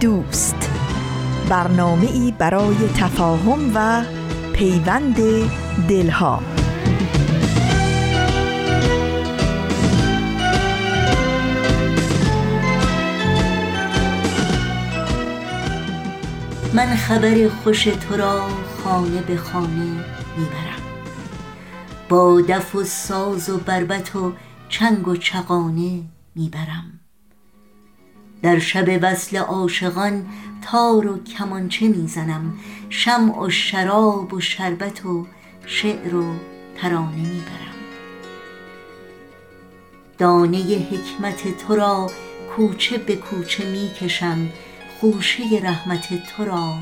دوست. برنامه ای برای تفاهم و پیوند دلها. من خبر خوش تو را خانه به خانه می‌برم. با دف و ساز و بربت و چنگ و چقانه می‌برم. در شب وصل عاشقان تار و کمانچه می‌زنم شمع و شراب و شربت و شعر و ترانه می‌برم دانه حکمت تو را کوچه به کوچه می‌کشم خوشه رحمت تو را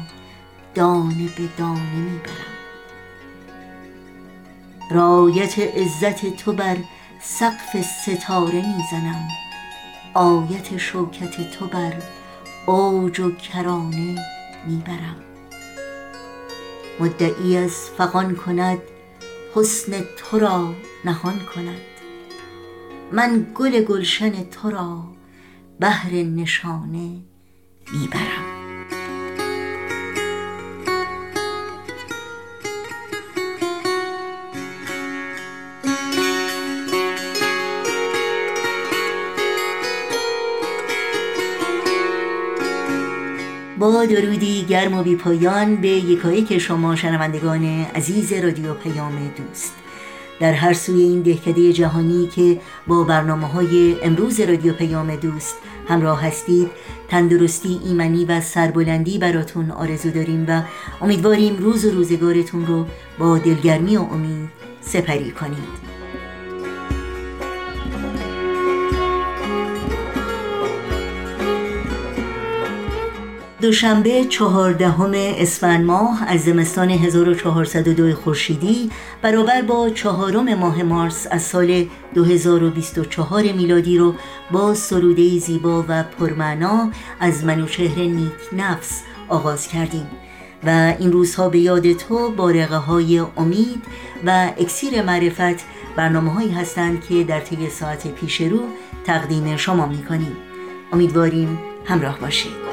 دانه به دانه می‌برم رایت عزت تو بر سقف ستاره می‌زنم آیت شوکت تو بر اوج و کرانه می‌برم. مدعی از فقان کند حسن تو را نهان کند. من گل گلشن تو را بهر نشانه می‌برم. با درودی گرم و بی پایان به یکایی که شما شنوندگان عزیز رادیو پیام دوست. در هر سوی این دهکده جهانی که با برنامه های امروز رادیو پیام دوست همراه هستید تندرستی ایمنی و سربلندی براتون آرزو داریم و امیدواریم روز و روزگارتون رو با دلگرمی و امید سپری کنید. دوشنبه چهاردهم اسفند ماه از زمستان 1402 خورشیدی برابر با چهارم ماه مارس از سال 2024 میلادی رو با سروده زیبا و پرمعنا از منوچهر نیک نفس آغاز کردیم. و این روزها به یاد تو بارقه های امید و اکسیر معرفت برنامه هایی هستند که در طی ساعت پیش رو تقدیم شما می کنیم امیدواریم همراه باشید.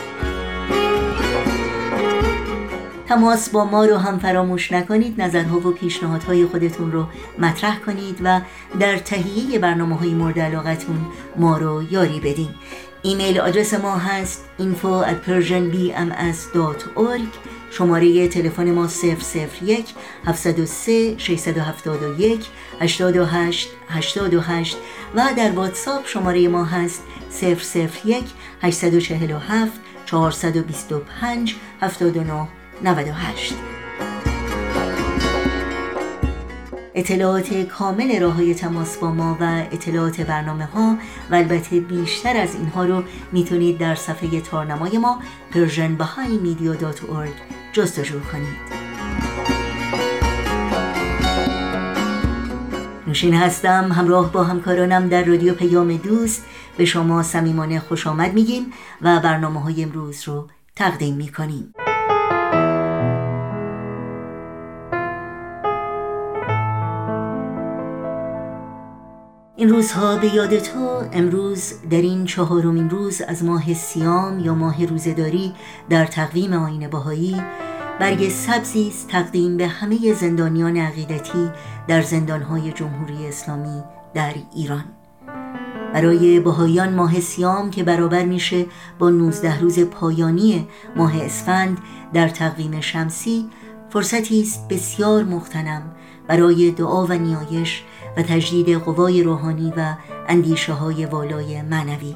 تماس با ما رو هم فراموش نکنید نظرها و پیشنهادهای خودتون رو مطرح کنید و در تهیه برنامه های مورد علاقتون ما رو یاری بدین. ایمیل آدرس ما هست info at persianbms.org شماره تلفن ما 001 703 671 828 828 و در واتساپ شماره ما هست 001 847 425 79 98 اطلاعات کامل راه های تماس با ما و اطلاعات برنامه ها و البته بیشتر از اینها رو می‌تونید در صفحه تارنمای ما persianbahaimedia.org جستجو کنید. نوشین هستم همراه با همکارانم در رادیو پیام دوست. به شما صمیمانه خوش آمد میگیم و برنامه های امروز رو تقدیم می‌کنیم. این روزها به یاد تو امروز در این چهارمین روز از ماه سیام یا ماه روزداری در تقویم آین باهایی برگ سبزی است تقدیم به همه زندانیان عقیدتی در زندانهای جمهوری اسلامی در ایران. برای بهاییان ماه سیام که برابر میشه با 19 روز پایانی ماه اسفند در تقویم شمسی فرصتی است بسیار مختنم برای دعا و نیایش و تجدید قوای روحانی و اندیشه های والای معنوی.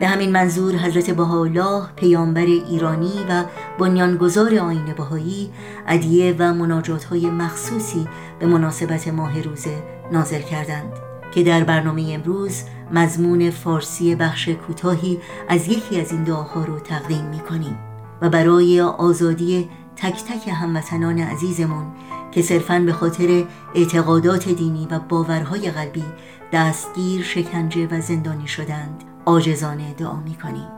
به همین منظور حضرت بهاءالله پیامبر ایرانی و بنیانگذار آین بهایی ادیه و مناجات های مخصوصی به مناسبت ماه روزه نازل کردند که در برنامه امروز مضمون فارسی بخش کوتاهی از یکی از این دعاها رو تقدیم می کنیم و برای آزادی تک تک هموطنان عزیزمون که صرفاً به خاطر اعتقادات دینی و باورهای قلبی دستگیر شکنجه و زندانی شدند. آجزانه دعا می کنیم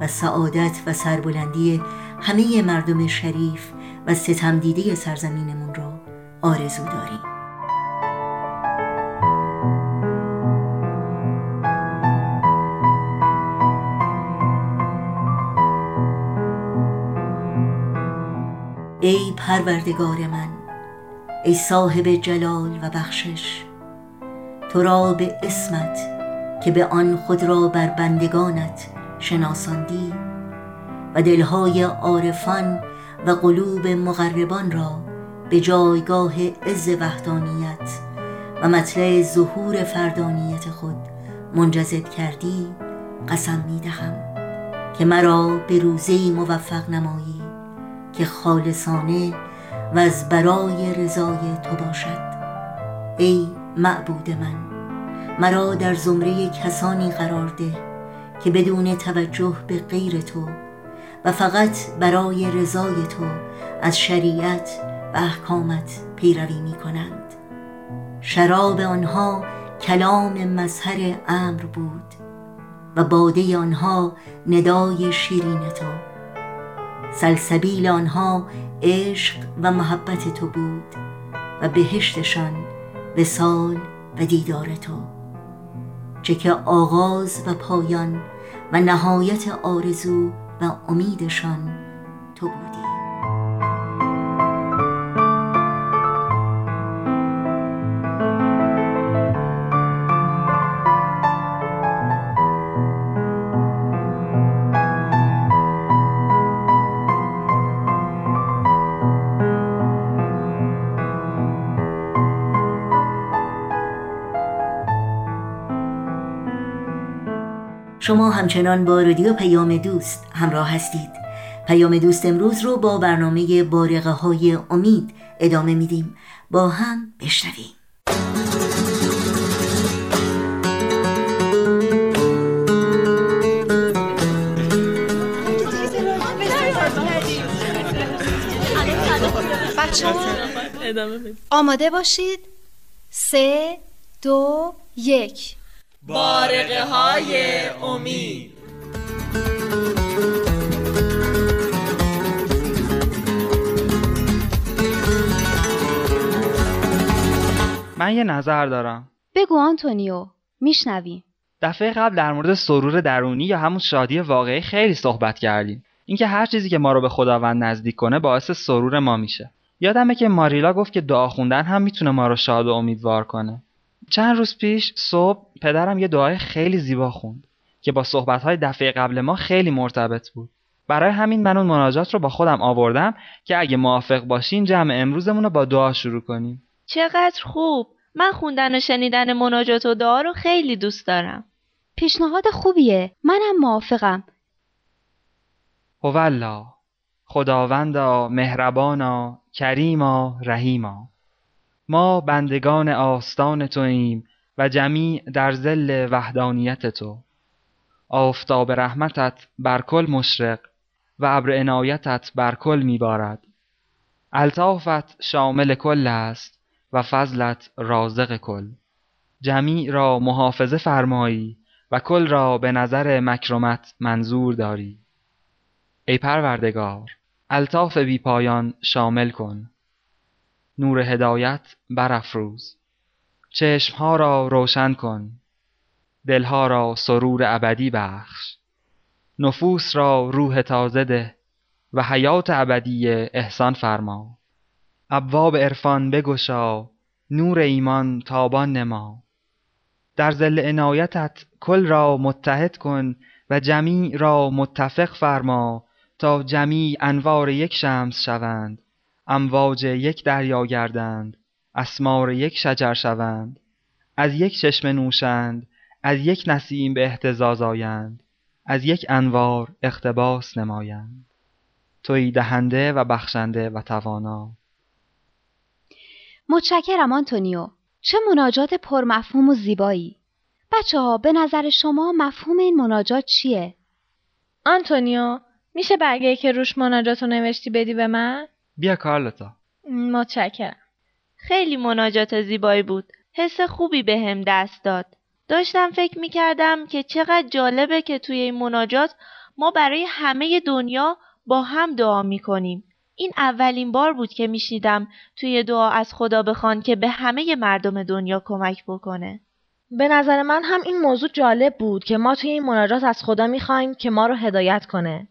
و سعادت و سربلندی همه مردم شریف و ستم دیده سرزمینمون را آرزو داریم. ای پروردگار من ای صاحب جلال و بخشش. تو را به اسمت که به آن خود را بر بندگانت شناساندی و دلهای عارفان و قلوب مغربان را به جایگاه عز وحدانیت و مطلع ظهور فردانیت خود منجذب کردی قسم می دهم که مرا به روزی موفق نمایی که خالصانه و از برای رضای تو باشد. ای معبود من مرا در زمره کسانی قرار ده که بدون توجه به غیر تو و فقط برای رضای تو از شریعت و احکامت پیروی می کنند. شراب آنها کلام مظهر امر بود و باده آنها ندای شیرین تو. سلسبیل آنها عشق و محبت تو بود و بهشتشان وسال و دیدار تو. چه که آغاز و پایان و نهایت آرزو و امیدشان تو بودی. شما همچنان با رادیو پیام دوست همراه هستید. پیام دوست امروز رو با برنامه بارقه های امید ادامه میدیم. با هم بشنویم. بچه آماده باشید. سه دو یک. بارقه های امید. من یه نظر دارم. بگو آنتونیو میشنویم دفعه قبل در مورد سرور درونی یا همون شادی واقعی خیلی صحبت کردیم. اینکه هر چیزی که ما رو به خداوند نزدیک کنه باعث سرور ما میشه. یادمه که ماریلا گفت که دعا خوندن هم می‌تونه ما رو شاد و امیدوار کنه. چند روز پیش صبح پدرم یه دعای خیلی زیبا خوند که با صحبتهای دفعه قبل ما خیلی مرتبط بود. برای همین من اون مناجات رو با خودم آوردم که اگه موافق باشین جمع امروزمون رو با دعا شروع کنیم. چقدر خوب! من خوندن و شنیدن مناجات و دعا رو خیلی دوست دارم. پیشنهاد خوبیه. منم موافقم. هولا خداوندا مهربانا کریما رحیما. ما بندگان آستان توییم و جمیع در زل وحدانیت تو. آفتاب رحمتت بر کل مشرق و ابر عنایتت بر کل میبارد. الطافت شامل کل است و فضلت رازق کل. جمیع را محافظه فرمایی و کل را به نظر مکرمت منظور داری. ای پروردگار الطاف بی پایان شامل کن. نور هدایت برافروز. چشمها را روشن کن. دلها را سرور ابدی بخش. نفوس را روح تازه ده و حیات ابدی احسان فرما. ابواب عرفان بگشا نور ایمان تابان نما. در زل عنایتت کل را متحد کن و جمیع را متفق فرما تا جمیع انوار یک شمس شوند. امواج یک دریا گردند اسمار یک شجر شوند از یک چشمه نوشند از یک نسیم به اهتزاز آیند از یک انوار اقتباس نمایند توی دهنده و بخشنده و توانا متشکرم آنتونیو چه مناجات پرمفهوم و زیبایی بچه ها به نظر شما مفهوم این مناجات چیه؟ آنتونیو میشه برگه که روش مناجات رو نوشتی بدی به من؟ بیا کارلوتا متشکرم. خیلی مناجات زیبایی بود. حس خوبی به هم دست داد. داشتم فکر می‌کردم که چقدر جالبه که توی این مناجات ما برای همه دنیا با هم دعا می‌کنیم. این اولین بار بود که میشنیدم توی دعا از خدا بخوان که به همه مردم دنیا کمک بکنه. به نظر من هم این موضوع جالب بود که ما توی این مناجات از خدا می‌خوایم که ما رو هدایت کنه.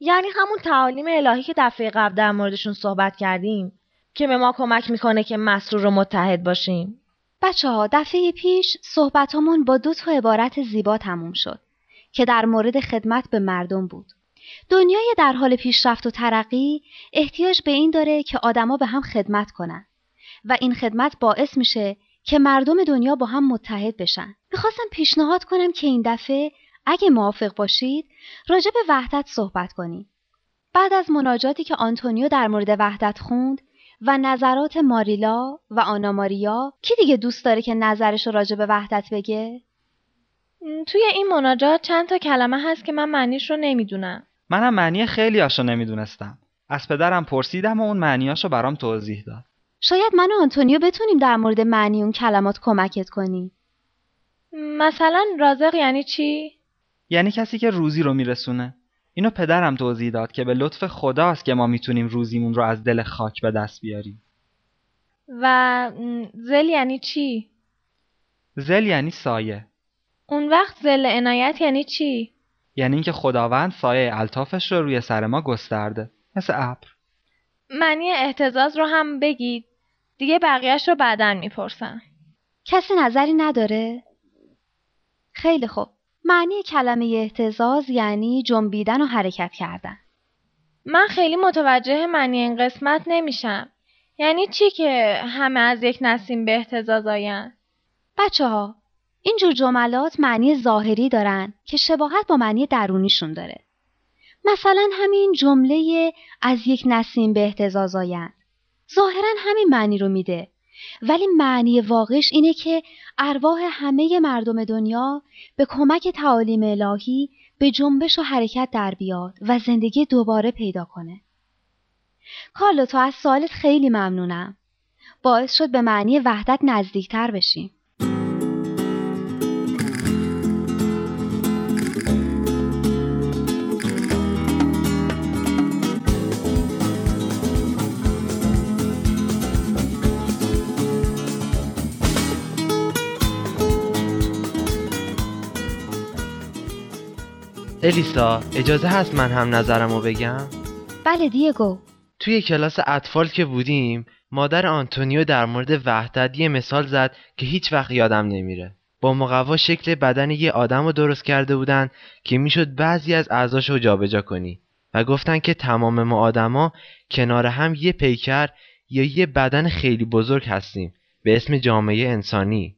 یعنی همون تعالیم الهی که دفعه قبل در موردشون صحبت کردیم که به ما کمک می‌کنه که مسرور و متحد باشیم. بچه ها دفعه پیش صحبتامون با دو تا عبارت زیبا تموم شد که در مورد خدمت به مردم بود. دنیای در حال پیشرفت و ترقی احتیاج به این داره که آدما به هم خدمت کنن و این خدمت باعث میشه که مردم دنیا با هم متحد بشن. می‌خواستم پیشنهاد کنم که این دفعه اگه موافق باشید راجع به وحدت صحبت کنیم. بعد از مناجاتی که آنتونیو در مورد وحدت خوند و نظرات ماریلا و آنا ماریا کی دیگه دوست داره که نظرش رو راجع به وحدت بگه؟ توی این مناجات چند تا کلمه هست که من معنیش رو نمی‌دونم. منم معنی خیلی هاشو نمی‌دونستم. از پدرم پرسیدم و اون معنیاشو برام توضیح داد. شاید من و آنتونیو بتونیم در مورد معنی اون کلمات کمکت کنیم. مثلا رازق یعنی چی؟ یعنی کسی که روزی رو میرسونه. اینو پدرم توضیح داد که به لطف خداست که ما می‌تونیم روزیمون رو از دل خاک به دست بیاریم. و زل یعنی چی؟ زل یعنی سایه. اون وقت زل عنایت یعنی چی؟ یعنی اینکه خداوند سایه الطافش رو روی سر ما گسترده. مثل ابر. معنی احتزاز رو هم بگید. دیگه بقیهش رو بعدا می‌پرسم. کسی نظری نداره؟ خیلی خوب. معنی کلمه احتزاز یعنی جنبیدن و حرکت کردن. من خیلی متوجه معنی این قسمت نمیشم. یعنی چی که همه از یک نسیم به احتزاز آین؟ بچه ها اینجور جملات معنی ظاهری دارن که شباهت با معنی درونیشون داره. مثلا همین جمله از یک نسیم به احتزاز آیند. ظاهرا همین معنی رو میده ولی معنی واقعش اینه که ارواح همه مردم دنیا به کمک تعالیم الهی به جنبش و حرکت در بیاد و زندگی دوباره پیدا کنه. کارلو تو از سوالت خیلی ممنونم. باعث شد به معنی وحدت نزدیکتر بشیم. الیسا اجازه هست من هم نظرم رو بگم؟ بله دیگو. توی کلاس اطفال که بودیم مادر آنتونیو در مورد وحدت یه مثال زد که هیچ وقت یادم نمیره. با مقوا شکل بدن یه آدم رو درست کرده بودن که می‌شد بعضی از اعضاش رو جابجا کنی و گفتن که تمام ما آدما کنار هم یه پیکر یا یه بدن خیلی بزرگ هستیم به اسم جامعه انسانی.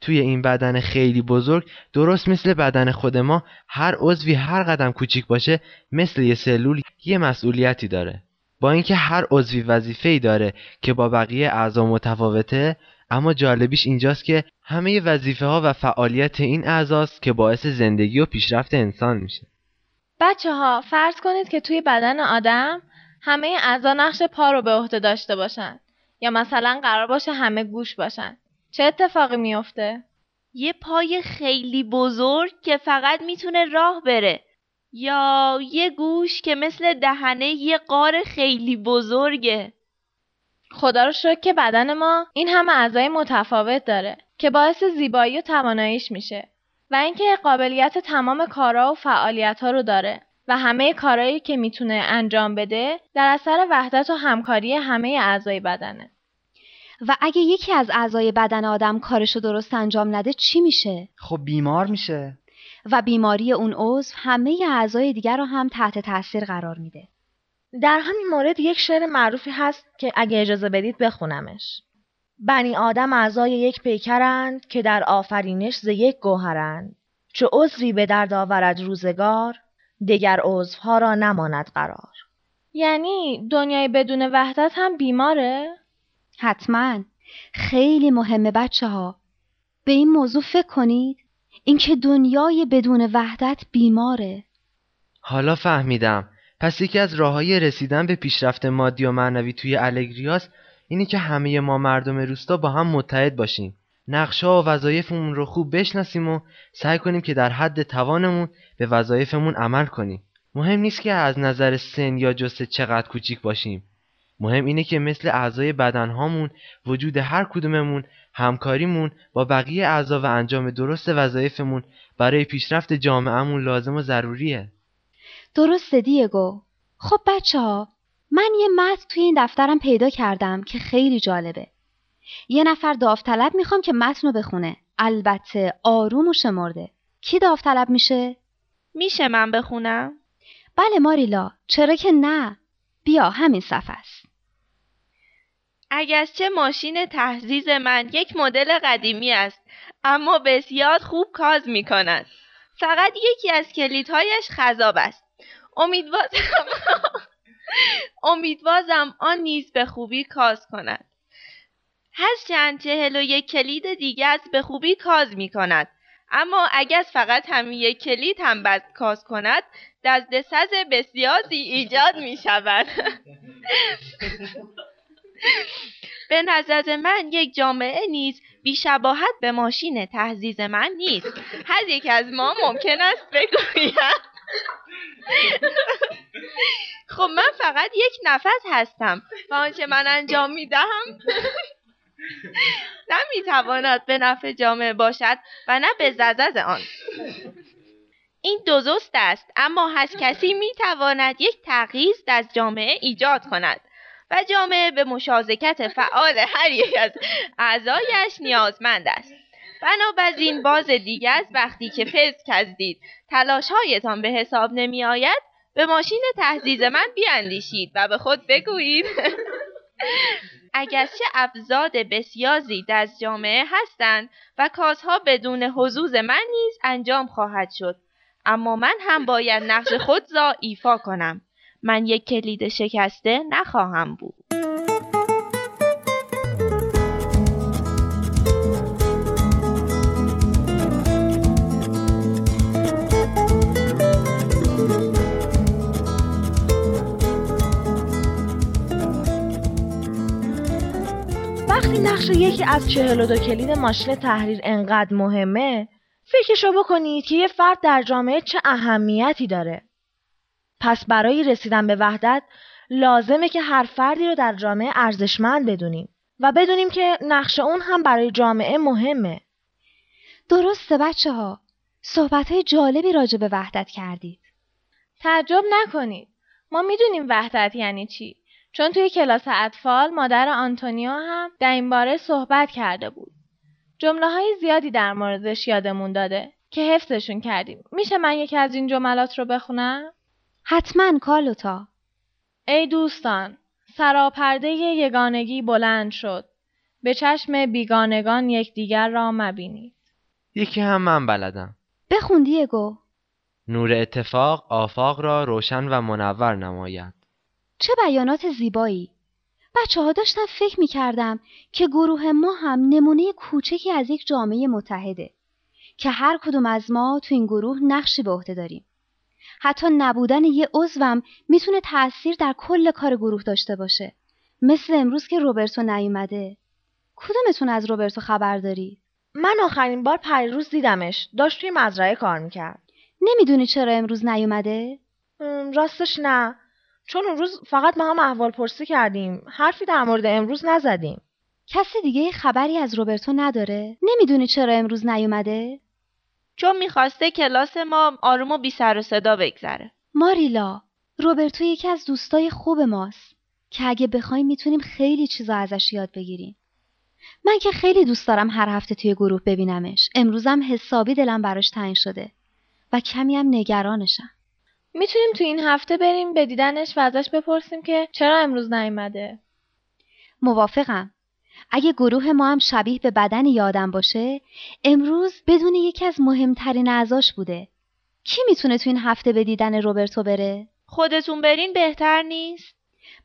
توی این بدن خیلی بزرگ درست مثل بدن خود ما هر عضوی هر قدم کوچیک باشه مثل یه سلول یه مسئولیتی داره. با اینکه هر عضوی وظیفه‌ای داره که با بقیه اعضا متفاوته اما جالبیش اینجاست که همه وظیفه ها و فعالیت این اعضاست که باعث زندگی و پیشرفت انسان میشه. بچه ها فرض کنید که توی بدن آدم همه اعضا نقش پا رو به عهده داشته باشن یا مثلا قرار باشه همه گوش باشن. چه اتفاقی میافته؟ یه پای خیلی بزرگ که فقط می‌تونه راه بره. یا یه گوش که مثل دهنه یه قار خیلی بزرگه. خدا رو شکر که بدن ما این همه اعضای متفاوت داره که باعث زیبایی و تواناییش میشه و اینکه قابلیت تمام کارا و فعالیت ها رو داره و همه کارهایی که می‌تونه انجام بده در اثر وحدت و همکاری همه اعضای بدنه. و اگه یکی از اعضای بدن آدم کارشو درست انجام نده چی میشه؟ خب بیمار میشه و بیماری اون عضو همه اعضای دیگر رو هم تحت تاثیر قرار میده. در همین مورد یک شعر معروفی هست که اگه اجازه بدید بخونمش. بنی آدم اعضای یک پیکرند که در آفرینش ز یک گوهرند. چو عضوی به درد آورد روزگار دیگر عضوها را نماند قرار. یعنی دنیای بدون وحدت هم بیماره؟ حتما. خیلی مهمه بچه ها به این موضوع فکر کنید. اینکه دنیای بدون وحدت بیماره. حالا فهمیدم. پس یکی از راههای رسیدن به پیشرفت مادی و معنوی توی الگریاس اینی که همه ما مردم روستا با هم متحد باشیم. نقشه و وظایفمون رو خوب بشناسیم و سعی کنیم که در حد توانمون به وظایفمون عمل کنیم. مهم نیست که از نظر سن یا جسه چقدر کوچیک باشیم. مهم اینه که مثل اعضای بدنهامون وجود هر کدوممون همکاریمون با بقیه اعضا و انجام درست وظایفمون برای پیشرفت جامعهمون لازم و ضروریه. درسته دیگو. خب بچه ها من یه متن توی این دفترم پیدا کردم که خیلی جالبه. یه نفر داوطلب می‌خوام که متن رو بخونه. البته آروم و شمرده. کی داوطلب میشه؟ میشه من بخونم؟ بله ماریلا. چرا که نه. بیا همین صفحه است. اگرچه ماشین تحزیز من یک مدل قدیمی است اما بسیار خوب کاز می کند. فقط یکی از کلیدهایش خذاب است. امیدوارم امیدوارم آن نیز به خوبی کاز کند. هرچند چهل و یک کلید دیگر به خوبی کاز می کند. اما اگر فقط همین یک کلید هم بد کاز کند دستسز بسیاری ایجاد می شود. به نظر من یک جامعه نیز بیشباهت به ماشین تهزیز من نیست. هر یک از ما ممکن است بگوید خب من فقط یک نفس هستم. و آنچه من انجام می دهم نمی‌تواند به نفع جامعه باشد و نه به ززز آن. این دوزست است اما هر کسی می‌تواند یک تغییر در جامعه ایجاد کند. و جامعه به مشازکت فعال هر یک از اعضایش نیازمند است. بنابراین باز دیگر وقتی که فز کردید هایتان به حساب نمی آید به ماشین تهدید من بیاندیشید و به خود بگویید. اگرچه ابزاد بسیازی در جامعه هستند و کازها بدون حضوز من نیز انجام خواهد شد. اما من هم باید نقش خود را ایفا کنم. من یک کلید شکسته نخواهم بود. وقتی نقش یکی از چهل و دو کلید ماشین تحریر انقدر مهمه فکرشو بکنید که یه فرد در جامعه چه اهمیتی داره. پس برای رسیدن به وحدت لازمه که هر فردی رو در جامعه ارزشمند بدونیم و بدونیم که نقش اون هم برای جامعه مهمه. درسته بچه ها. صحبت های جالبی راجع به وحدت کردید. تعجب نکنید. ما می‌دونیم وحدت یعنی چی. چون توی کلاس اطفال مادر آنتونیو هم در این باره صحبت کرده بود. جمله های زیادی در موردش یادمون داده که حفظشون کردیم. میشه من یکی از این جملات رو بخونم؟ حتما کالوتا. ای دوستان سراپرده یگانگی بلند شد. به چشم بیگانگان یکدیگر را مبینید. یکی هم من بلدم. بخون دیگو نور اتفاق آفاق را روشن و منور نماید. چه بیانات زیبایی. بچه ها داشتم فکر می کردم که گروه ما هم نمونه کوچکی از یک جامعه متحده که هر کدوم از ما تو این گروه نقشی به عهده داریم. حتی نبودن یه عضوم می‌تونه تأثیر در کل کار گروه داشته باشه مثل امروز که روبرتو نیومده کدومتون از روبرتو خبر داری؟ من آخرین بار پریروز دیدمش داشت توی مزرعه کار می‌کرد نمی‌دونی چرا امروز نیومده؟ راستش نه چون اون روز فقط ما هم احوال پرسی کردیم حرفی در مورد امروز نزدیم کسی دیگه خبری از روبرتو نداره؟ نمی‌دونی چرا امروز نیومده؟ چون می‌خواسته کلاس ما آروم و بی سر و صدا بگذره. ماریلا روبرتو یکی از دوستای خوب ماست که اگه بخوایم می‌تونیم خیلی چیزا ازش یاد بگیریم. من که خیلی دوست دارم هر هفته توی گروه ببینمش. امروزم حسابی دلم براش تنگ شده و کمی هم نگرانشم. می‌تونیم تو این هفته بریم به دیدنش و ازش بپرسیم که چرا امروز نیومده؟ موافقم. اگه گروه ما هم شبیه به بدن یادم باشه امروز بدون یکی از مهمترین اعضاش بوده کی می‌تونه تو این هفته به دیدن روبرتو بره خودتون برین بهتر نیست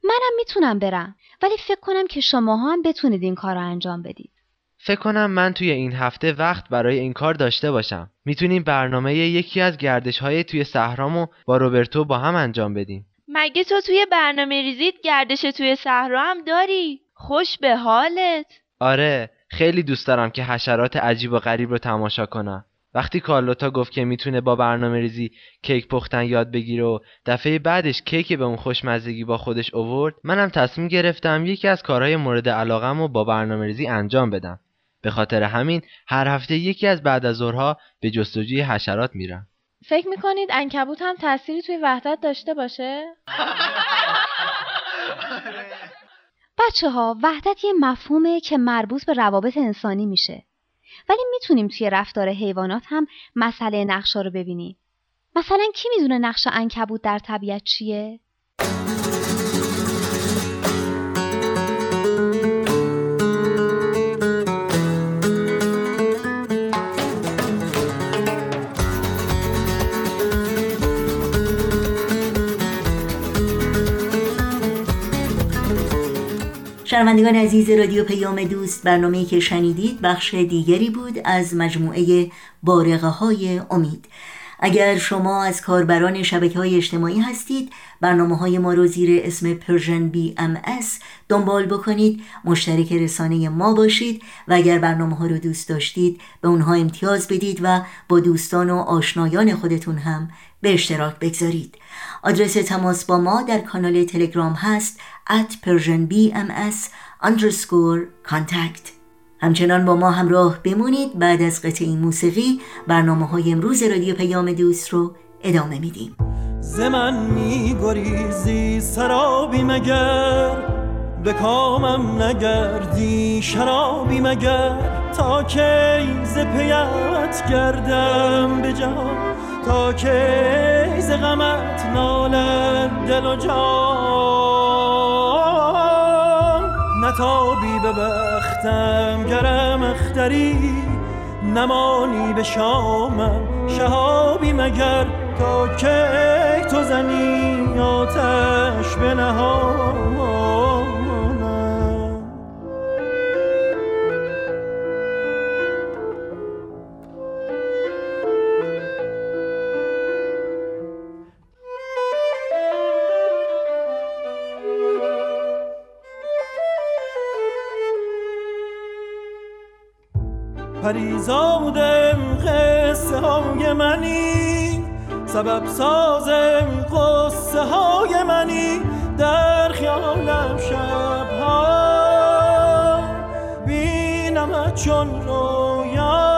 منم می‌تونم برم ولی فکر کنم که شماها هم بتونید این کار رو انجام بدید. فکر کنم من توی این هفته وقت برای این کار داشته باشم. می‌تونیم برنامه یکی از گردش های توی صحرامو با روبرتو با هم انجام بدیم. مگه تو توی برنامه ریزید گردش توی صحرا هم داری؟ خوش به حالت. آره، خیلی دوست دارم که حشرات عجیب و غریب رو تماشا کنم. وقتی کارلوتا گفت که می‌تونه با برنامه ریزی کیک پختن یاد بگیره و دفعه بعدش کیک به اون خوشمزگی با خودش اوورد منم تصمیم گرفتم یکی از کارهای مورد علاقم رو با برنامه ریزی انجام بدم به خاطر همین هر هفته یکی از بعد از ظهرها به جستجوی حشرات میرم فکر می‌کنید انکبوت هم تأثیری توی وحدت داشته باشه؟ بچه ها وحدت یه مفهومه که مربوط به روابط انسانی میشه ولی می‌تونیم توی رفتار حیوانات هم مسئله نقشا رو ببینیم مثلا کی می‌دونه نقش انکبوت در طبیعت چیه؟ شنوندگان عزیز رادیو پیام دوست برنامه که شنیدید بخش دیگری بود از مجموعه بارقه های امید. اگر شما از کاربران شبکه های اجتماعی هستید برنامه های ما رو زیر اسم Persian BMS دنبال بکنید مشترک رسانه ما باشید و اگر برنامه ها رو دوست داشتید به اونها امتیاز بدید و با دوستان و آشنایان خودتون هم به اشتراک بگذارید. آدرس تماس با ما در کانال تلگرام هست at persianbms contact. همچنان با ما همراه بمونید. بعد از قطعه موسیقی برنامه های امروز رادیو پیام دوست رو ادامه میدیم. زمن میگریزی سرابی مگر؟ به کامم نگردی شرابی مگر؟ تا کی ز پیت گردم به جان؟ تا کی ز غمت نالد دل و جان. نتابی به بختم گرم اختری. نمانی به شامم شهابی مگر. تا کی تو زنی آتش به پریزادم قصه های منی. سبب سازم قصه های منی. در خیالم شبها بینم چون رویا.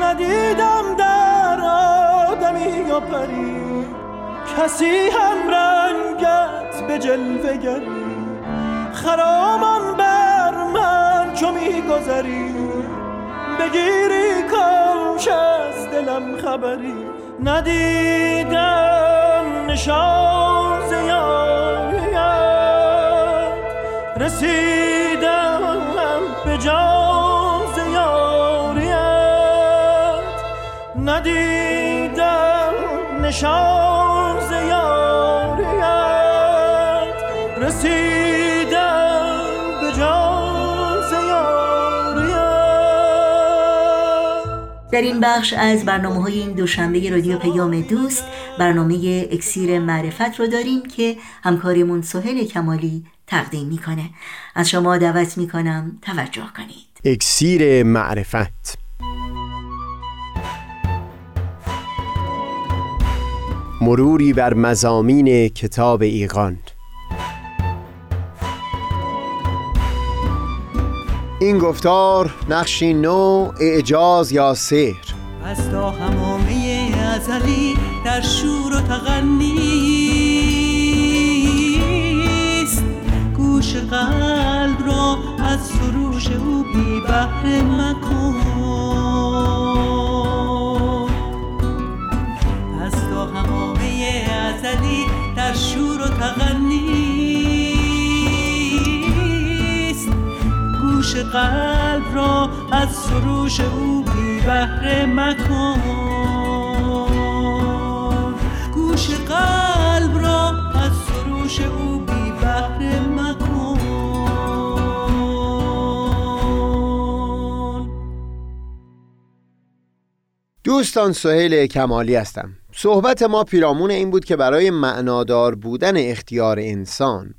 ندیدم در آدمی یا پری کسی هم رنگت به جلوه گری. خرامان چو میگذری. بگیری کاش از دلم خبری. ندیدم نشان زیاریت رسیدم به جان زیاریت ندیدم نشان این بخش از برنامه های این دوشنبه رادیو پیام دوست برنامه اکسیر معرفت رو داریم که همکارمون سهل کمالی تقدیم می‌کنه. از شما دعوت می‌کنم توجه کنید. اکسیر معرفت. مروری بر مزامین کتاب ایقان این گفتار نقشی نو اعجاز یا سحر. از تا همامه ازلی در شور و تغنیست گوش قلب را از سروش او بی بهره مکن. از تا همامه ازلی در شور و تغنیست قلب را از سروش او بی بهره مکن. گوش قلب را از سروش او بی بهره مکن. دوستان سهیل کمالی هستم. صحبت ما پیرامون این بود که برای معنادار بودن اختیار انسان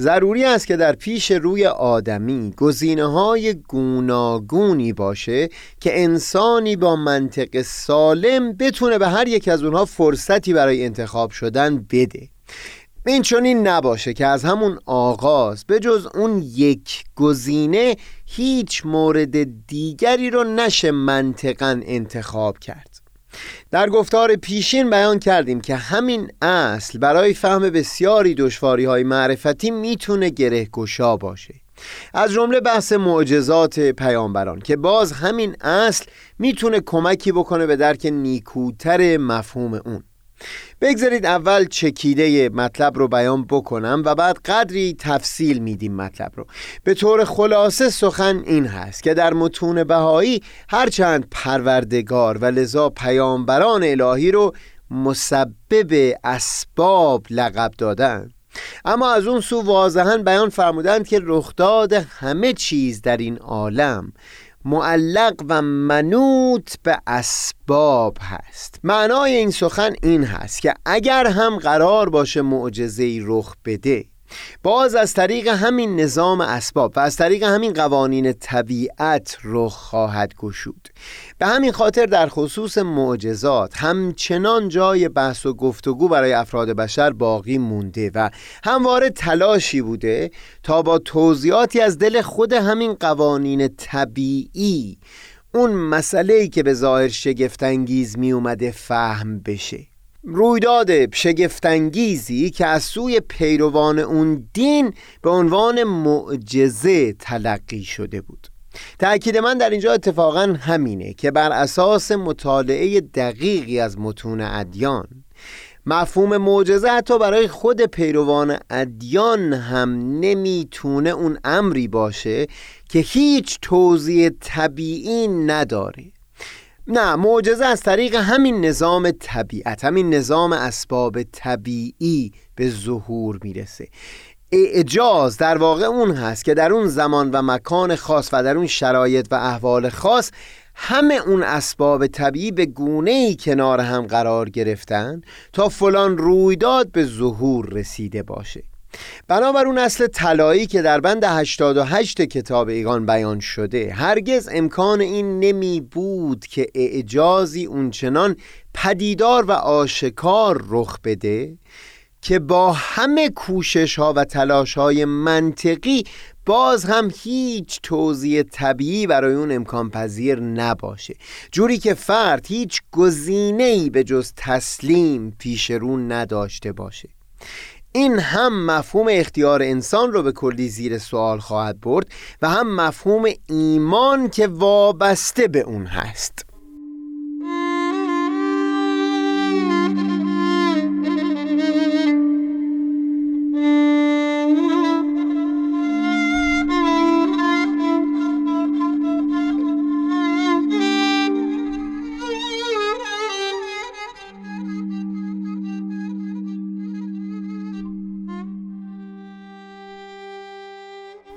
ضروری است که در پیش روی آدمی گزینه های گوناگونی باشه که انسانی با منطق سالم بتونه به هر یک از اونها فرصتی برای انتخاب شدن بده. این چنین نباشه که از همون آغاز به جز اون یک گزینه هیچ مورد دیگری رو نشه منطقا انتخاب کرد. در گفتار پیشین بیان کردیم که همین اصل برای فهم بسیاری دشواری های معرفتی می‌تونه گره گشا باشه. از جمله بحث معجزات پیامبران که باز همین اصل می‌تونه کمکی بکنه به درک نیکوتر مفهوم اون. بگذارید اول چکیده مطلب رو بیان بکنم و بعد قدری تفصیل میدیم مطلب رو. به طور خلاصه سخن این هست که در متون بهایی هرچند پروردگار و لذا پیامبران الهی رو مسبب اسباب لقب دادن. اما از اون سو واضحا بیان فرمودند که رخداد همه چیز در این عالم معلق و منوط به اسباب هست. معنای این سخن این هست که اگر هم قرار باشه معجزه رخ بده باز از طریق همین نظام اسباب و از طریق همین قوانین طبیعت رخ خواهد گشود. به همین خاطر در خصوص معجزات همچنان جای بحث و گفتگو برای افراد بشر باقی مونده و همواره تلاشی بوده تا با توضیحاتی از دل خود همین قوانین طبیعی اون مسئله ای که به ظاهر شگفتانگیز می اومده فهم بشه. رویداد شگفتانگیزی که از سوی پیروان اون دین به عنوان معجزه تلقی شده بود. تأکید من در اینجا اتفاقا همینه که بر اساس مطالعه دقیقی از متون ادیان مفهوم معجزه حتی برای خود پیروان ادیان هم نمی‌تونه اون امری باشه که هیچ توضیح طبیعی نداره. نه معجزه از طریق همین نظام طبیعت همین نظام اسباب طبیعی به ظهور می‌رسه. اعجاز در واقع اون هست که در اون زمان و مکان خاص و در اون شرایط و احوال خاص همه اون اسباب طبیعی به گونه ای کنار هم قرار گرفتن تا فلان رویداد به ظهور رسیده باشه. بنابر اون اصل طلایی که در بند 88 کتاب ایگان بیان شده هرگز امکان این نمی بود که اعجازی اونچنان پدیدار و آشکار رخ بده که با همه کوشش ها و تلاش های منطقی باز هم هیچ توضیح طبیعی برای اون امکان پذیر نباشه. جوری که فرد هیچ گزینه‌ای به جز تسلیم پیش رو نداشته باشه. این هم مفهوم اختیار انسان رو به کلی زیر سوال خواهد برد و هم مفهوم ایمان که وابسته به اون هست.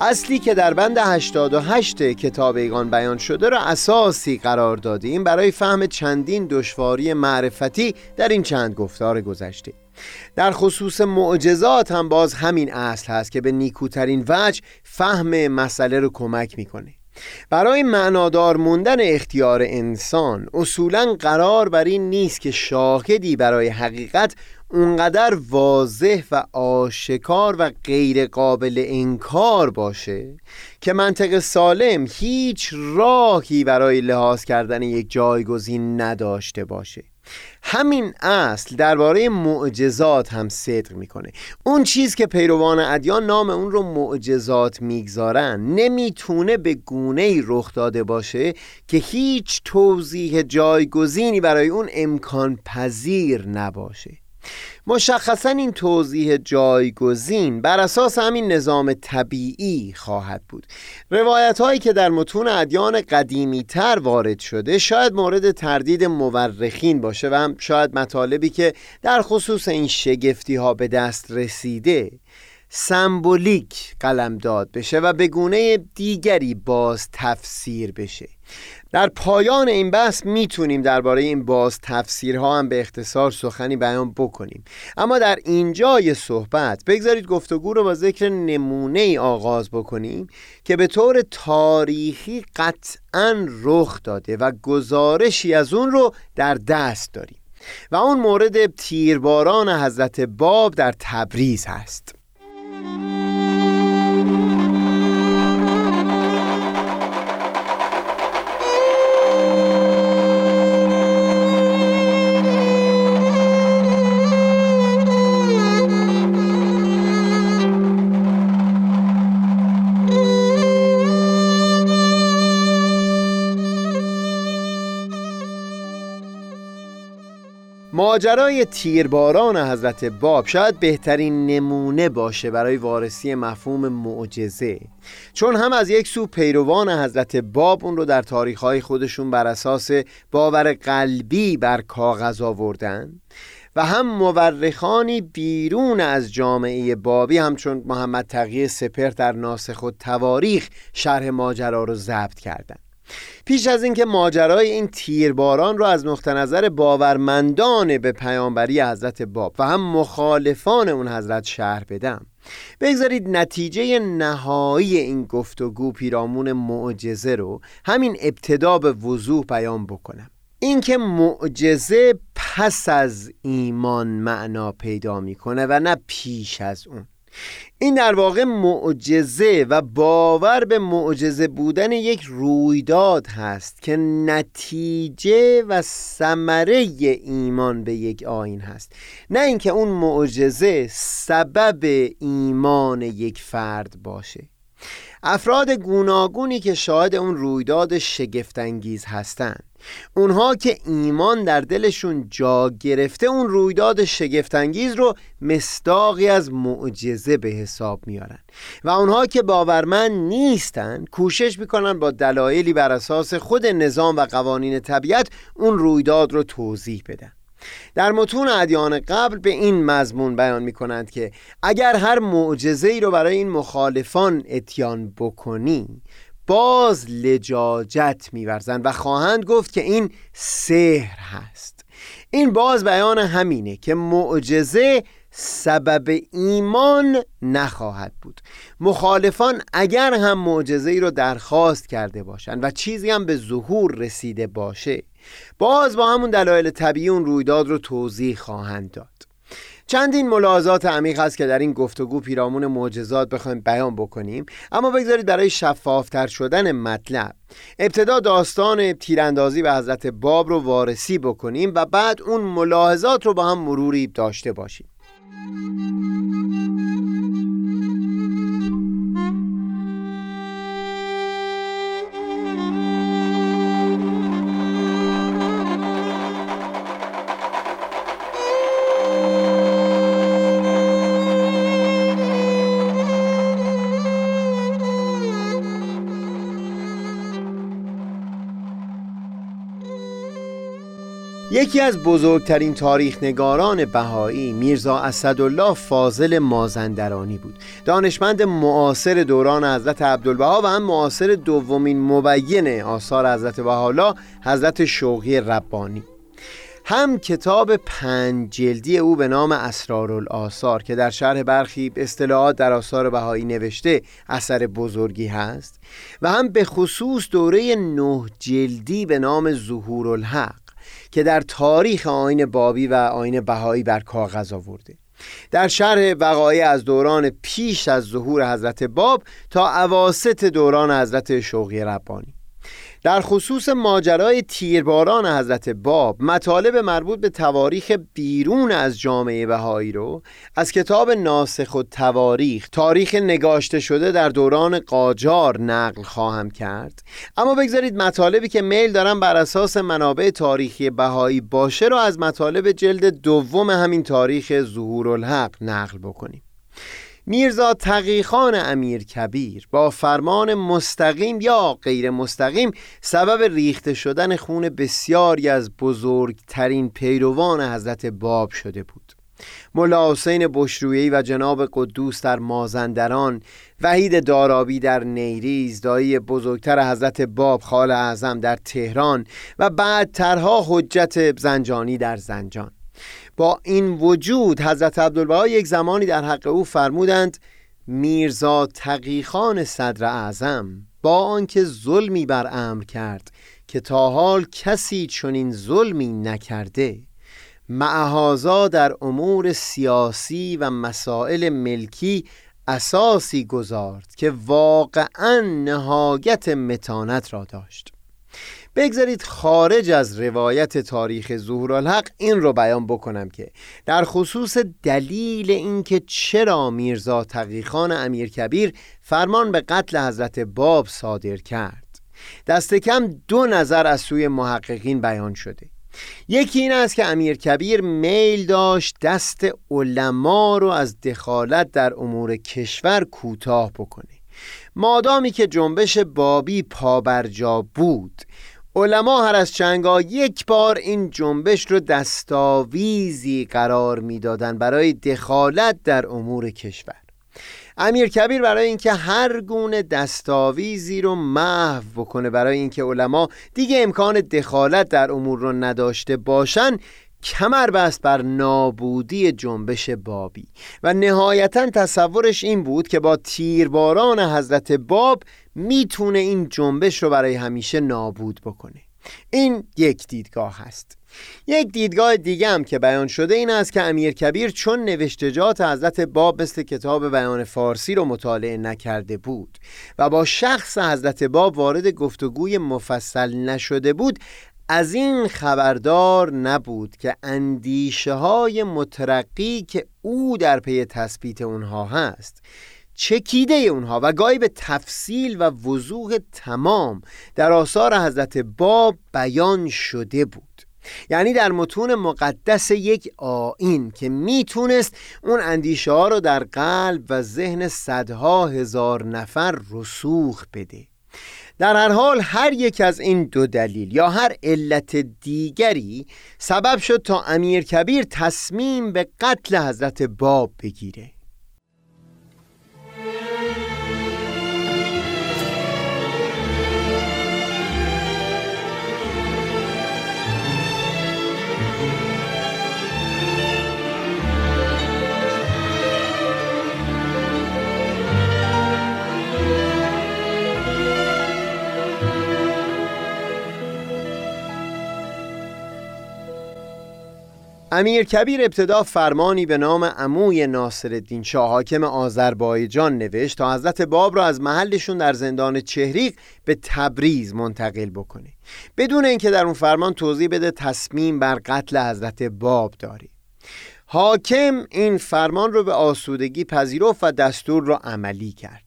اصلی که در بند 88 کتاب ایگان بیان شده را اساسی قرار دادیم برای فهم چندین دشواری معرفتی در این چند گفتار گذشته. در خصوص معجزات هم باز همین اصل هست که به نیکوترین وجه فهم مسئله رو کمک می‌کنه. برای معنادار موندن اختیار انسان اصولا قرار بر این نیست که شاهدی برای حقیقت اونقدر واضح و آشکار و غیر قابل انکار باشه که منطق سالم هیچ راهی برای لحاظ کردن یک جایگزین نداشته باشه. همین اصل درباره معجزات هم صدق می‌کنه. اون چیز که پیروان ادیان نام اون رو معجزات می‌گذارن نمی‌تونه به گونه ای رخ داده باشه که هیچ توضیح جایگزینی برای اون امکان پذیر نباشه. مشخصا این توضیح جایگزین بر اساس همین نظام طبیعی خواهد بود. روایت هایی که در متون ادیان قدیمی تر وارد شده شاید مورد تردید مورخین باشه و هم شاید مطالبی که در خصوص این شگفتی ها به دست رسیده سمبولیک قلم داد بشه و به گونه دیگری باز تفسیر بشه. در پایان این بحث می‌تونیم درباره این باز تفسیرها هم به اختصار سخنی بیان بکنیم. اما در اینجای صحبت بگذارید گفتگو رو با ذکر نمونه ای آغاز بکنیم که به طور تاریخی قطعا رخ داده و گزارشی از اون رو در دست داریم. و اون مورد تیرباران حضرت باب در تبریز هست. ماجرای تیرباران حضرت باب شاید بهترین نمونه باشه برای وارسی مفهوم معجزه چون هم از یک سو پیروان حضرت باب اون رو در تاریخهای خودشون بر اساس باور قلبی بر کاغذ آوردن و هم مورخانی بیرون از جامعه بابی همچون محمد تقیه سپر در ناسخ و تواریخ شرح ماجرا رو ضبط کردند. پیش از اینکه ماجرای این تیرباران را از نقطه نظر باورمندان به پیامبری حضرت باب و هم مخالفان اون حضرت شهر بدم بگذارید نتیجه نهایی این گفتگو پیرامون معجزه رو همین ابتدا به وضوح بیان بکنم. اینکه معجزه پس از ایمان معنا پیدا می‌کنه و نه پیش از اون. این در واقع معجزه و باور به معجزه بودن یک رویداد هست که نتیجه و ثمره ایمان به یک آین هست. نه اینکه اون معجزه سبب ایمان یک فرد باشه. افراد گوناگونی که شاهد اون رویداد شگفتانگیز هستند. اونها که ایمان در دلشون جا گرفته اون رویداد شگفتانگیز رو مستاقی از معجزه به حساب میارن. و اونها که باورمند نیستن کوشش می‌کنن با دلایلی بر اساس خود نظام و قوانین طبیعت اون رویداد رو توضیح بدن. در متون ادیان قبل به این مضمون بیان می کنند که اگر هر معجزه ای رو برای این مخالفان اتیان بکنی باز لجاجت میورزند و خواهند گفت که این سحر هست. این باز بیان همینه که معجزه سبب ایمان نخواهد بود. مخالفان اگر هم معجزه ای رو درخواست کرده باشند و چیزی هم به ظهور رسیده باشه باز با همون دلایل طبیعی اون رویداد رو توضیح خواهند داد. چندین ملاحظات عمیق هست که در این گفتگو پیرامون معجزات بخوایم بیان بکنیم اما بگذارید برای شفافتر شدن مطلب ابتدا داستان تیراندازی به حضرت باب رو وارسی بکنیم و بعد اون ملاحظات رو با هم مروری داشته باشیم. یکی از بزرگترین تاریخ نگاران بهایی میرزا اسدالله فاضل مازندرانی بود. دانشمند معاصر دوران حضرت عبدالبها و هم معاصر دومین مبین آثار حضرت بهاءالله حضرت شوقی ربانی. هم کتاب پنج جلدی او به نام اسرارالآثار که در شرح برخی اصطلاحات در آثار بهایی نوشته اثر بزرگی هست و هم به خصوص دوره نه جلدی به نام ظهور الحق که در تاریخ آین بابی و آین بهایی بر کاغذ آورده. در شرح وقایع از دوران پیش از ظهور حضرت باب تا عواست دوران حضرت شوقی ربانی. در خصوص ماجرای تیرباران حضرت باب مطالب مربوط به تواریخ بیرون از جامعه بهایی رو از کتاب ناسخ و تواریخ تاریخ نگاشته شده در دوران قاجار نقل خواهم کرد. اما بگذارید مطالبی که میل دارم بر اساس منابع تاریخی بهایی باشه رو از مطالب جلد دوم همین تاریخ ظهور الحق نقل بکنیم. میرزا تقیخان امیر کبیر با فرمان مستقیم یا غیر مستقیم سبب ریخته شدن خون بسیاری از بزرگترین پیروان حضرت باب شده بود. ملا حسین بشرویی و جناب قدوس در مازندران وحید دارابی در نیریز دایی بزرگتر حضرت باب خال اعظم در تهران و بعدترها حجت زنجانی در زنجان. با این وجود حضرت عبدالبها یک زمانی در حق او فرمودند میرزا تقیخان صدر اعظم با آنکه ظلمی بر امر کرد که تا حال کسی چنین ظلمی نکرده معهازا در امور سیاسی و مسائل ملکی اساسی گذارد که واقعا نهایت متانت را داشت. بگذارید خارج از روایت تاریخ ظهور الحق این رو بیان بکنم که در خصوص دلیل اینکه چرا میرزا تقیخان امیر کبیر فرمان به قتل حضرت باب صادر کرد. دست کم دو نظر از سوی محققین بیان شده. یکی این است که امیر کبیر میل داشت دست علما رو از دخالت در امور کشور کوتاه بکنه. مادامی که جنبش بابی پابرجا بود علما هر از چنگا یک بار این جنبش رو دستاویزی قرار می‌دادند برای دخالت در امور کشور. امیر کبیر برای اینکه هر گونه دستاویزی رو محو بکنه برای اینکه علما دیگه امکان دخالت در امور رو نداشته باشن کمر بست بر نابودی جنبش بابی. و نهایتا تصورش این بود که با تیرباران حضرت باب می‌تونه این جنبش رو برای همیشه نابود بکنه. این یک دیدگاه هست. یک دیدگاه دیگه هم که بیان شده این است که امیر کبیر چون نوشتجات حضرت باب مثل کتاب بیان فارسی رو مطالعه نکرده بود و با شخص حضرت باب وارد گفتگوی مفصل نشده بود از این خبردار نبود که اندیشه های مترقی که او در پی تثبیت اونها هست چکیده اونها و گاهی به تفصیل و وضوح تمام در آثار حضرت باب بیان شده بود. یعنی در متون مقدس یک آین که می‌تونست اون اندیشه ها رو در قلب و ذهن صدها هزار نفر رسوخ بده. در هر حال هر یک از این دو دلیل یا هر علت دیگری سبب شد تا امیر کبیر تصمیم به قتل حضرت باب بگیره. امیر کبیر ابتدا فرمانی به نام عموی ناصر شاه حاکم آذربایجان نوشت تا حضرت باب را از محلشون در زندان چهریق به تبریز منتقل بکنه. بدون اینکه در اون فرمان توضیح بده تصمیم بر قتل حضرت باب داری حاکم این فرمان رو به آسودگی پذیرفت و دستور را عملی کرد.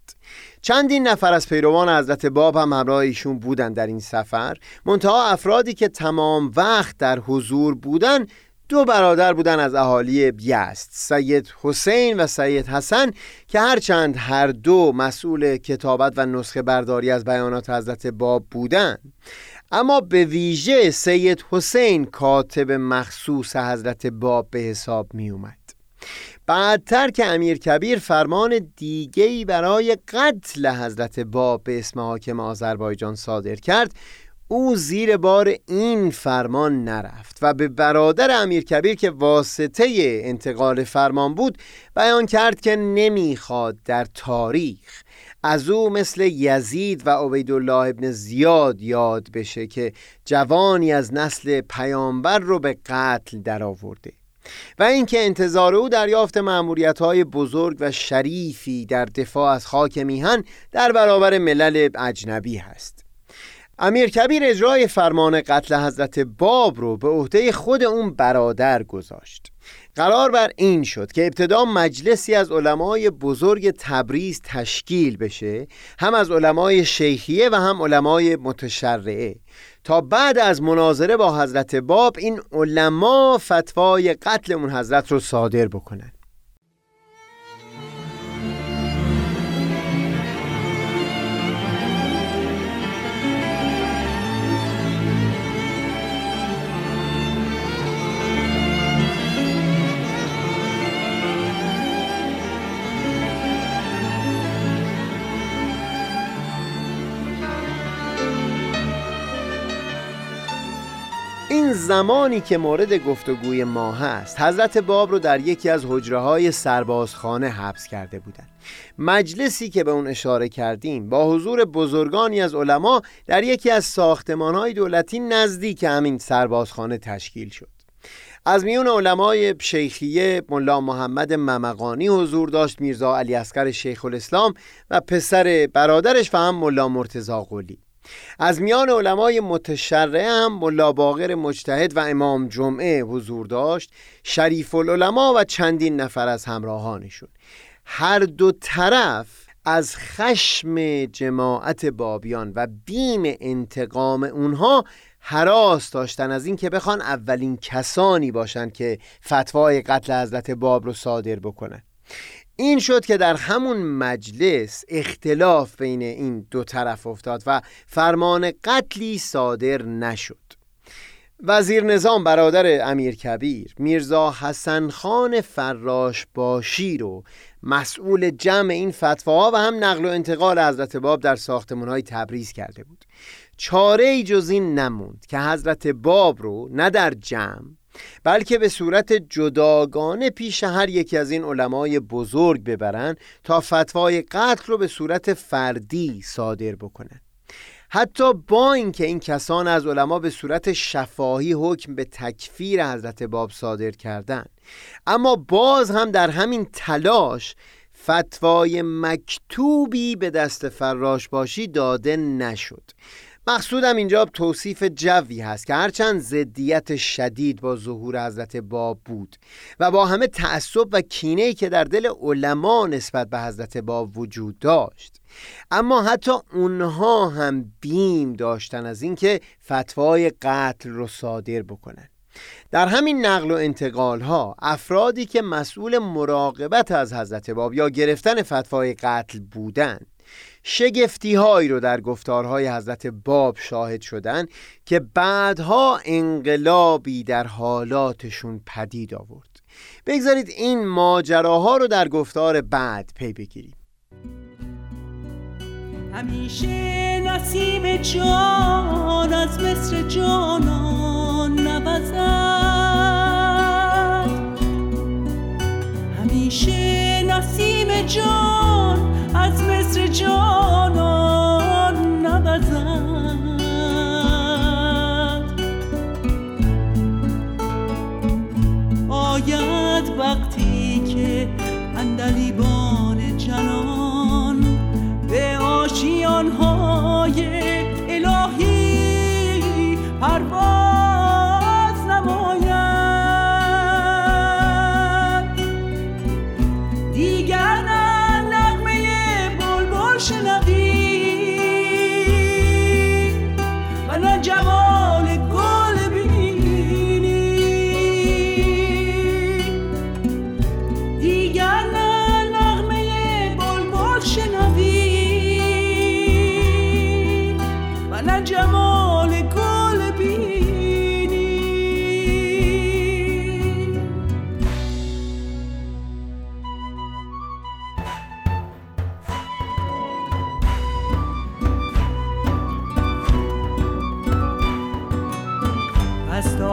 چندین نفر از پیروان حضرت باب هم همراه ایشون بودن در این سفر. منتها افرادی که تمام وقت در حضور بودن دو برادر بودن از اهالی بیست سید حسین و سید حسن که هرچند هر دو مسئول کتابت و نسخه برداری از بیانات حضرت باب بودند اما به ویژه سید حسین کاتب مخصوص حضرت باب به حساب می اومد بعدتر که امیر کبیر فرمان دیگهی برای قتل حضرت باب به اسم حاکم آذربایجان صادر کرد او زیر بار این فرمان نرفت و به برادر امیر کبیر که واسطه انتقال فرمان بود بیان کرد که نمی‌خواد در تاریخ از او مثل یزید و عبیدالله ابن زیاد یاد بشه که جوانی از نسل پیامبر رو به قتل درآورده و اینکه انتظار او دریافت معمولیت های بزرگ و شریفی در دفاع از خاک میهن در برابر ملل اجنبی هست. امیر کبیر اجرای فرمان قتل حضرت باب رو به عهده خود اون برادر گذاشت. قرار بر این شد که ابتدا مجلسی از علمای بزرگ تبریز تشکیل بشه هم از علمای شیخیه و هم علمای متشرعه. تا بعد از مناظره با حضرت باب این علما فتوای قتل اون حضرت رو صادر بکنن. زمانی که مورد گفتگوی ما هست حضرت باب رو در یکی از حجره های سربازخانه حبس کرده بودند. مجلسی که به اون اشاره کردیم با حضور بزرگانی از علما در یکی از ساختمان های دولتی نزدیک همین سربازخانه تشکیل شد. از میون علمای شیخیه ملا محمد ممقانی حضور داشت میرزا علی اسکر شیخ الاسلام و پسر برادرش و هم ملا مرتزا قلی از میان علمای متشرع هم ملا باقر مجتهد و امام جمعه حضور داشت شریف العلماء و چندین نفر از همراهانشون. هر دو طرف از خشم جماعت بابیان و بیم انتقام اونها حراس داشتن از اینکه بخوان اولین کسانی باشند که فتوای قتل حضرت باب رو صادر بکنن. این شد که در همون مجلس اختلاف بین این دو طرف افتاد و فرمان قتلی صادر نشد. وزیر نظام برادر امیر کبیر میرزا حسن خان فراش باشی رو مسئول جمع این فتواها و هم نقل و انتقال حضرت باب در ساختمون های تبریز کرده بود. چاره ای جز این نموند که حضرت باب رو نه در جمع بلکه به صورت جداگانه پیش هر یکی از این علمای بزرگ ببرن تا فتوای قتل رو به صورت فردی صادر بکنن. حتی با اینکه این کسان از علما به صورت شفاهی حکم به تکفیر حضرت باب صادر کردند اما باز هم در همین تلاش فتوای مکتوبی به دست فراش باشی داده نشد. مقصودم اینجا توصیف جوی هست که هرچند زدیت شدید با ظهور حضرت باب بود و با همه تعصب و کینه که در دل علما نسبت به حضرت باب وجود داشت. اما حتی اونها هم بیم داشتن از اینکه فتوای قتل رو صادر بکنن. در همین نقل و انتقال ها افرادی که مسئول مراقبت از حضرت باب یا گرفتن فتوای قتل بودند شگفتی هایی رو در گفتارهای حضرت باب شاهد شدن که بعدها انقلابی در حالاتشون پدید آورد. بگذارید این ماجراها رو در گفتار بعد پی بگیریم. همیشه نسیم جان از مصر جانان نوزد. همیشه نسیم جان از مصر جانان نوزد آید وقتی که اندلیبان جنان به آشیانهای الهی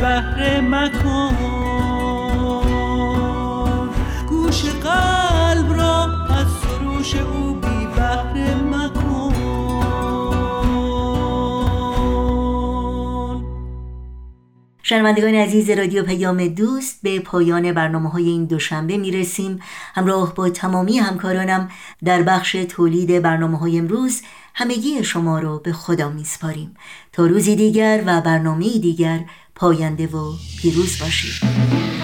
بهره مکن. گوش قلب را از سروش او بی بهره مکن. شنوندگان عزیز رادیو پیام دوست به پایان برنامه های این دوشنبه می رسیم همراه با تمامی همکارانم در بخش تولید برنامه های امروز همگی شما رو به خدا می سپاریم تا روزی دیگر و برنامه دیگر پاینده و پیروز باشید.